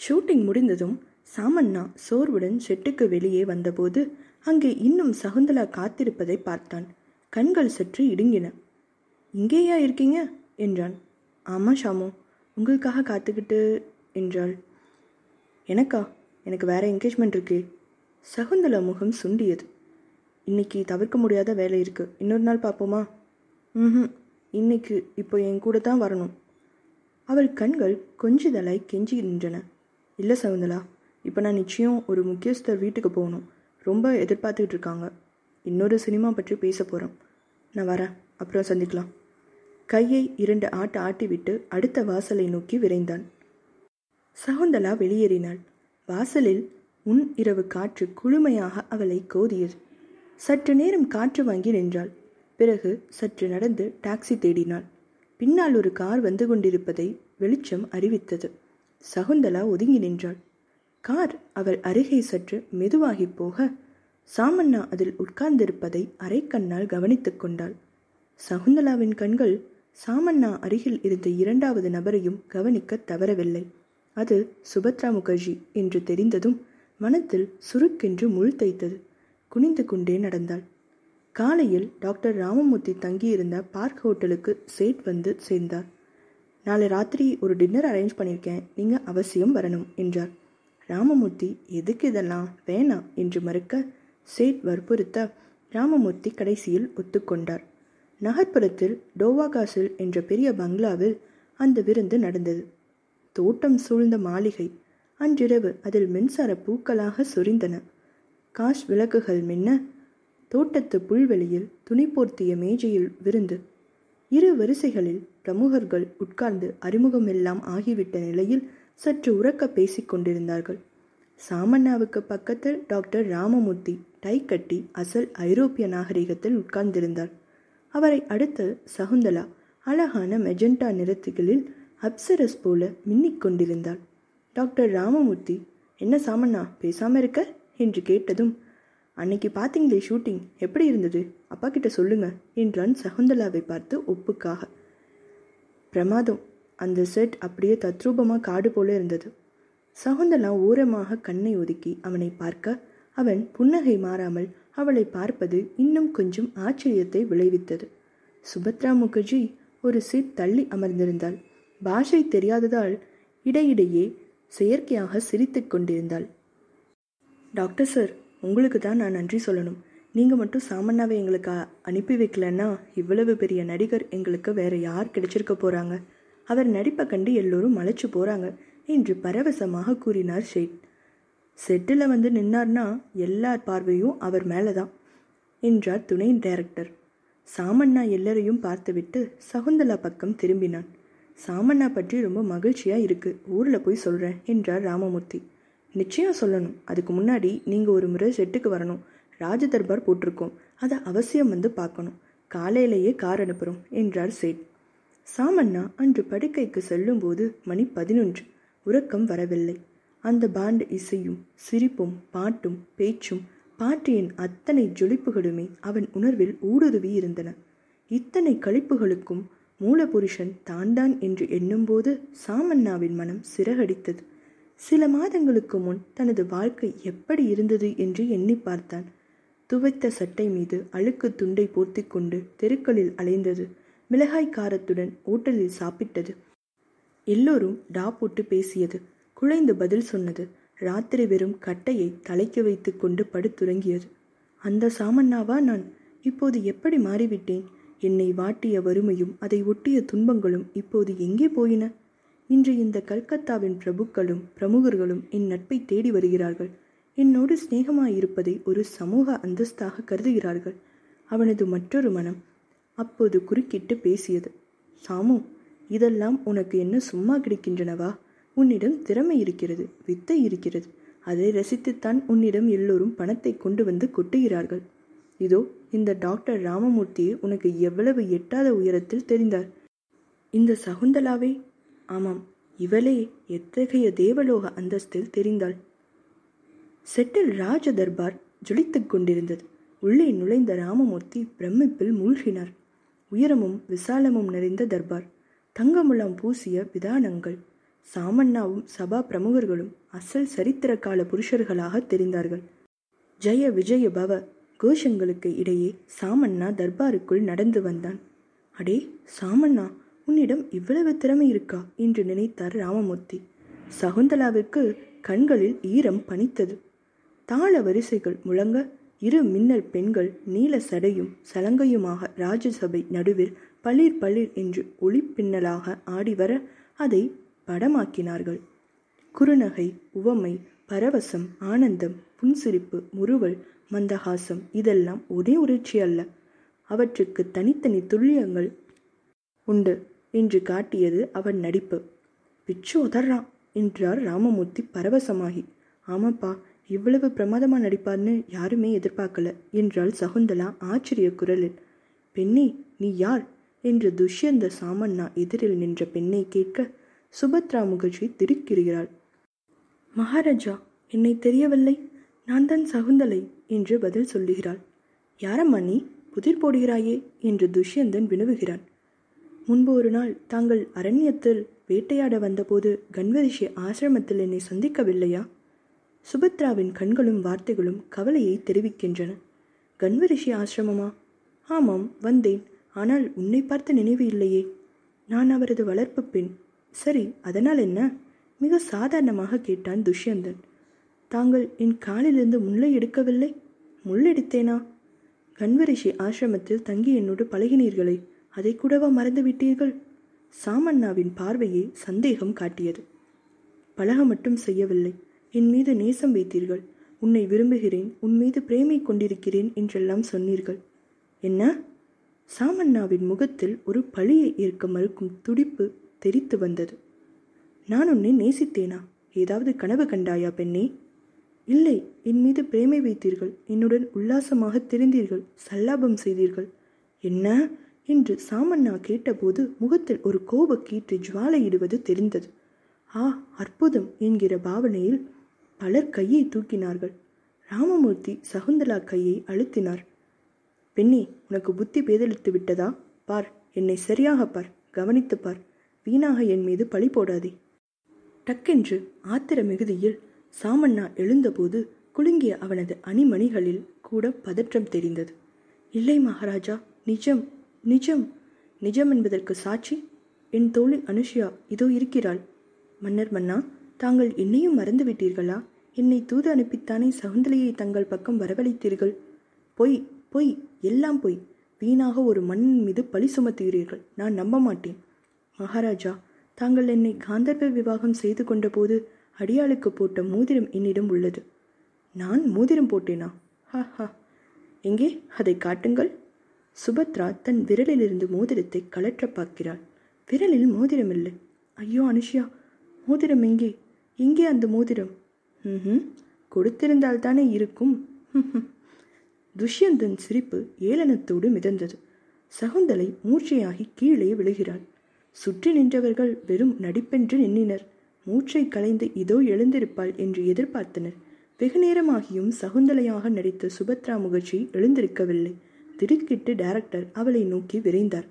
Shooting முடிந்ததும் சாமண்ணா சோர்வுடன் செட்டுக்கு வெளியே வந்தபோது அங்கே இன்னும் சகுந்தலா காத்திருப்பதை பார்த்தான். கண்கள் சற்று இடுங்கின. இங்கேயா இருக்கீங்க? என்றான். ஆமாம் ஷாமு. உங்களுக்காக காத்துக்கிட்டு என்றாள். எனக்கா? எனக்கு வேற என்கேஜ்மெண்ட் இருக்கு. சகுந்தலா முகம் சுண்டியது. இன்னைக்கு தவிர்க்க முடியாத வேலை இருக்கு. இன்னொரு நாள் பார்ப்போமா? ம் இன்னைக்கு இப்போ என் கூட தான் வரணும். அவள் கண்கள் கொஞ்சுதலாய் கெஞ்சி நின்றன இல்லை சகுந்தலா இப்போ நான் நிச்சயம் ஒரு முக்கியஸ்தர் வீட்டுக்கு போகணும். ரொம்ப எதிர்பார்த்துக்கிட்டு இருக்காங்க. இன்னொரு சினிமா பற்றி பேச போகிறோம் நான் வரேன். அப்புறம் சந்திக்கலாம். கையை இரண்டு ஆட்டு ஆட்டிவிட்டு அடுத்த வாசலை நோக்கி விரைந்தான். சகுந்தலா வெளியேறினாள். வாசலில் உன் இரவு காற்று குளுமையாக அவளை கோதியது. சற்று நேரம் காற்று வாங்கி நின்றாள். பிறகு சற்று நடந்து டாக்ஸி தேடினாள். பின்னால் ஒரு கார் வந்து கொண்டிருப்பதை வெளிச்சம் அறிவித்தது. சகுந்தலா ஒதுங்கி நின்றாள். கார் அவள் அருகே சற்று மெதுவாகி போக சாமண்ணா அதில் உட்கார்ந்திருப்பதை அரைக்கண்ணால் கவனித்துக் கொண்டாள். சகுந்தலாவின் கண்கள் சாமண்ணா அருகில் இருந்த இரண்டாவது நபரையும் கவனிக்க தவறவில்லை. அது சுபத்ரா முகர்ஜி என்று தெரிந்ததும் மனத்தில் சுருக்கென்று முள் தைத்தது. குனிந்து கொண்டே நடந்தாள். காலையில் டாக்டர் ராமமூர்த்தி தங்கியிருந்த பார்க் ஹோட்டலுக்கு சேட் வந்து சேர்ந்தார். நாளை ராத்திரி ஒரு டின்னர் அரேஞ்ச் பண்ணியிருக்கேன் நீங்கள் அவசியம் வரணும் என்றார். ராமமூர்த்தி எதுக்கு இதெல்லாம்? வேணாம் என்று மறுக்க சேட் வற்புறுத்த ராமமூர்த்தி கடைசியில் ஒத்துக்கொண்டார். நகர்ப்புறத்தில் டோவாகாசில் என்ற பெரிய பங்களாவில் அந்த விருந்து நடந்தது. தோட்டம் சூழ்ந்த மாளிகை. அன்றிரவு அதில் மின்சார பூக்களாக சொரிந்தன. காஷ் விளக்குகள் மின்ன. தோட்டத்து புல்வெளியில் துணி போர்த்திய மேஜையில் விருந்து. இரு வரிசைகளில் பிரமுகர்கள் உட்கார்ந்து அறிமுகமெல்லாம் ஆகிவிட்ட நிலையில் சற்று உறக்க பேசிக் கொண்டிருந்தார்கள். சாமண்ணாவுக்கு பக்கத்தில் டாக்டர் ராமமூர்த்தி டை கட்டி அசல் ஐரோப்பிய நாகரிகத்தில் உட்கார்ந்திருந்தார். அவரை அடுத்து சகுந்தலா அழகான மெஜெண்டா நிறத்துகளில் அப்சரஸ் போல மின்னிக் கொண்டிருந்தாள். டாக்டர் ராமமூர்த்தி என்ன சாமண்ணா பேசாம இருக்க? என்று கேட்டதும் அன்னைக்கு பார்த்தீங்களே ஷூட்டிங்? எப்படி இருந்தது? அப்பா கிட்ட சொல்லுங்க என்றான் சகுந்தலாவை பார்த்து ஒப்புக்காக. பிரமாதம் அந்த செட் அப்படியே தத்ரூபமாக காடு போல இருந்தது. சகுந்தலா ஓரமாக கண்ணை ஒதுக்கி அவனை பார்க்க அவன் புன்னகை மாறாமல் அவளை பார்ப்பது இன்னும் கொஞ்சம் ஆச்சரியத்தை விளைவித்தது. சுபத்ரா முகர்ஜி ஒரு சீட் தள்ளி அமர்ந்திருந்தாள். பாஷை தெரியாததால் இடையிடையே செயற்கையாக சிரித்துக் கொண்டிருந்தாள். டாக்டர் சார் உங்களுக்கு தான் நான் நன்றி சொல்லணும். நீங்கள் மட்டும் சாமண்ணாவை எங்களுக்கு அனுப்பி வைக்கலன்னா இவ்வளவு பெரிய நடிகர் எங்களுக்கு வேற யார் கிடைச்சிருக்க போகிறாங்க அவர் நடிப்பை கண்டு எல்லோரும் மலைச்சு போகிறாங்க என்று பரவசமாக கூறினார் ஷேட் செட்டில் வந்து நின்னார்னா எல்லார் பார்வையும் அவர் மேலே தான் என்றார் துணை டைரக்டர். சாமண்ணா எல்லாரையும் பார்த்துவிட்டு சகுந்தலா பக்கம் திரும்பினான். சாமண்ணா பற்றி ரொம்ப மகிழ்ச்சியாக இருக்கு ஊரில் போய் சொல்கிறேன் என்றார் ராமமூர்த்தி. நிச்சயம் சொல்லணும். அதுக்கு முன்னாடி நீங்கள் ஒரு முறை செட்டுக்கு வரணும். ராஜ தர்பார் போட்டிருக்கோம். அதை அவசியம் வந்து பார்க்கணும். காலையிலேயே கார் அனுப்புகிறோம் என்றார் சேட். சாமண்ணா அன்று படுக்கைக்கு செல்லும்போது மணி பதினொன்று. உறக்கம் வரவில்லை. அந்த பாண்ட் இசையும் சிரிப்பும் பாட்டும் பேச்சும் பாட்டியின் அத்தனை ஜொலிப்புகளுமே அவன் உணர்வில் ஊடுருவி இருந்தன. இத்தனை கழிப்புகளுக்கும் மூலபுருஷன் தான் என்று எண்ணும்போது சாமண்ணாவின் மனம் சிறகடித்தது. சில மாதங்களுக்கு முன் தனது வாழ்க்கை எப்படி இருந்தது என்று எண்ணி பார்த்தான். துவைத்த சட்டை மீது அழுக்கு துண்டை போர்த்தி கொண்டு தெருக்களில் அலைந்தது. மிளகாய் காரத்துடன் ஓட்டலில் சாப்பிட்டது. எல்லோரும் டா போட்டு பேசியது. குழைந்து பதில் சொன்னது. ராத்திரி வெறும் கட்டையை தலைக்கு வைத்துக் கொண்டு படுத்துறங்கியது அந்த சாமண்ணாவா நான்? இப்போது எப்படி மாறிவிட்டேன்? என்னை வாட்டிய வறுமையும் அதை ஒட்டிய துன்பங்களும் இப்போது எங்கே போயின? இன்று இந்த கல்கத்தாவின் பிரபுக்களும் பிரமுகர்களும் என் நட்பை தேடி வருகிறார்கள். என்னோடு சிநேகமாயிருப்பதை ஒரு சமூக அந்தஸ்தாக கருதுகிறார்கள். அவனது மற்றொரு மனம் அப்போது குறுக்கிட்டு பேசியது. சாமு இதெல்லாம் உனக்கு என்ன சும்மா கிடைக்கின்றனவா? உன்னிடம் திறமை இருக்கிறது வித்தை இருக்கிறது. அதை ரசித்துத்தான் உன்னிடம் எல்லோரும் பணத்தை கொண்டு வந்து கொட்டுகிறார்கள். இதோ இந்த டாக்டர் ராமமூர்த்தியை உனக்கு எவ்வளவு எட்டாத உயரத்தில் தெரிந்தார். இந்த சகுந்தலாவே ஆமாம் இவளே எத்தகைய தேவலோக அந்தஸ்தில் தெரிந்தாள்? செட்டில் ராஜ தர்பார் ஜொலித்துக் கொண்டிருந்தது. உள்ளே நுழைந்த ராமமூர்த்தி பிரமிப்பில் மூழ்கினார். உயரமும் விசாலமும் நிறைந்த தர்பார். தங்கமுலாம் பூசிய விதானங்கள். சாமண்ணாவும் சபா பிரமுகர்களும் அசல் சரித்திர கால புருஷர்களாக தெரிந்தார்கள். ஜெய விஜய பவ கோஷங்களுக்கு இடையே சாமண்ணா தர்பாருக்குள் நடந்து வந்தான். அடே சாமண்ணா உன்னிடம் இவ்வளவு திறமை இருக்கா? என்று நினைத்தார் ராமமூர்த்தி. சகுந்தலாவிற்கு கண்களில் ஈரம் பனித்தது. தாள வரிசைகள் முழங்க இரு மின்னல் பெண்கள் நீல சடையும் சலங்கையுமாக ராஜசபை நடுவில் பளிர் பளிர் என்று ஒளிப்பின்னலாக ஆடி வர அதை படமாக்கினார்கள். குறுநகை உவமை பரவசம் ஆனந்தம் புன்சிரிப்பு முறுவல் மந்தகாசம் இதெல்லாம் ஒரே உணர்ச்சி அல்ல. அவற்றுக்கு தனித்தனி துல்லியங்கள் உண்டு. என்று காட்டியது அவன் நடிப்பு. பிச்சு உதறான் என்றார் ராமமூர்த்தி பரவசமாகி. ஆமாப்பா இவ்வளவு பிரமாதமாக நடிப்பார்னு யாருமே எதிர்பார்க்கல என்றாள் சகுந்தலா ஆச்சரிய குரலில். பெண்ணே நீ யார்? என்று துஷ்யந்த சாமண்ணா எதிரில் நின்ற பெண்ணை கேட்க சுபத்ரா முகர்ஜி திருக்கிறாள் மகாராஜா என்னை தெரியவில்லை. நான் தான் சகுந்தலை என்று பதில் சொல்லுகிறாள். யாரம்மா நீ? புதிர் போடுகிறாயே என்று துஷ்யந்தன் வினவுகிறான். முன்பு ஒரு நாள் தாங்கள் அரண்யத்தில் வேட்டையாட வந்தபோது கன்வரிஷி ஆசிரமத்தில் என்னை சந்திக்கவில்லையா? சுபத்ராவின் கண்களும் வார்த்தைகளும் கவலையை தெரிவிக்கின்றன. கன்வரிஷி ஆசிரமமா? ஆமாம் வந்தேன். ஆனால் உன்னை பார்த்த நினைவு இல்லையே. நான் அவரது வளர்ப்பு பெண். சரி அதனால் என்ன? மிக சாதாரணமாக கேட்டான் துஷ்யந்தன். தாங்கள் என் காலிலிருந்து முல்லை எடுக்கவில்லை? முள்ளெடுத்தேனா? கன்வரிஷி ஆசிரமத்தில் தங்கி என்னோடு பழகினீர்களே. அதை கூடவா மறந்து விட்டீர்கள் சாமண்ணாவின் பார்வையே சந்தேகம் காட்டியது. பழக மட்டும் செய்யவில்லை. என் மீது நேசம் வைத்தீர்கள். உன்னை விரும்புகிறேன். உன் மீது பிரேமை கொண்டிருக்கிறேன் என்றெல்லாம் சொன்னீர்கள். என்ன? சாமண்ணாவின் முகத்தில் ஒரு பழியை ஏற்க மறுக்கும் துடிப்பு தெரித்து வந்தது. நான் உன்னை நேசித்தேனா? ஏதாவது கனவு கண்டாயா பெண்ணே? இல்லை. என் மீது பிரேமை வைத்தீர்கள். என்னுடன் உல்லாசமாக தெரிந்தீர்கள். சல்லாபம் செய்தீர்கள். என்ன? என்று சாமண்ணா கேட்டபோது முகத்தில் ஒரு கோபக்கீற்று கீற்று ஜுவாலையிடுவது தெரிந்தது. ஆ அற்புதம் என்கிற பாவனையில் பலர் கையை தூக்கினார்கள். ராமமூர்த்தி சகுந்தலா கையை அழுத்தினார். பெண்ணே உனக்கு புத்தி பேதலித்து விட்டதா? பார் என்னை சரியாக பார் கவனித்து பார். வீணாக என் மீது பழி போடாதே. டக்கென்று ஆத்திர மிகுதியில் சாமண்ணா எழுந்தபோது குலுங்கிய அவனது அணிமணிகளில் கூட பதற்றம் தெரிந்தது. இல்லை மகாராஜா நிஜம் நிஜம் நிஜம் என்பதற்கு சாட்சி. என் தோழி அனுஷியா இதோ இருக்கிறாள். மன்னர் மன்னா தாங்கள் என்னையும் மறந்துவிட்டீர்களா? என்னை தூது அனுப்பித்தானே சகுந்தலையை தங்கள் பக்கம் வரவழைத்தீர்கள்? பொய் பொய் எல்லாம் பொய். வீணாக ஒரு மண்ணின் மீது பழி சுமத்துகிறீர்கள். நான் நம்ப மாட்டேன் மகாராஜா தாங்கள் என்னை காந்தர்வ விவாகம் செய்து கொண்டபோது அடியாளுக்கு போட்ட மோதிரம் என்னிடம் உள்ளது. நான் மோதிரம் போட்டேனா? ஹா ஹா. எங்கே? அதை காட்டுங்கள். சுபத்ரா தன் விரலிலிருந்து மோதிரத்தை கலற்ற பார்க்கிறாள். விரலில் மோதிரம் இல்லை ஐயோ அனுஷியா மோதிரம் எங்கே? எங்கே அந்த மோதிரம்? ம் கொடுத்திருந்தால் தானே இருக்கும் துஷ்யந்தன் சிரிப்பு ஏளனத்தோடு மிதந்தது. சகுந்தலை மூர்ச்சையாகி கீழே விழுகிறாள். சுற்றி நின்றவர்கள் வெறும் நடிப்பென்று எண்ணினர் மூச்சை கலைந்து இதோ எழுந்திருப்பாள் என்று எதிர்பார்த்தனர். வெகு நேரமாகியும் சகுந்தலையாக நடித்த சுபத்ரா முகர்ஜி எழுந்திருக்கவில்லை. திடுக்கிட்டு டைரக்டர் அவளை நோக்கி விரைந்தார்.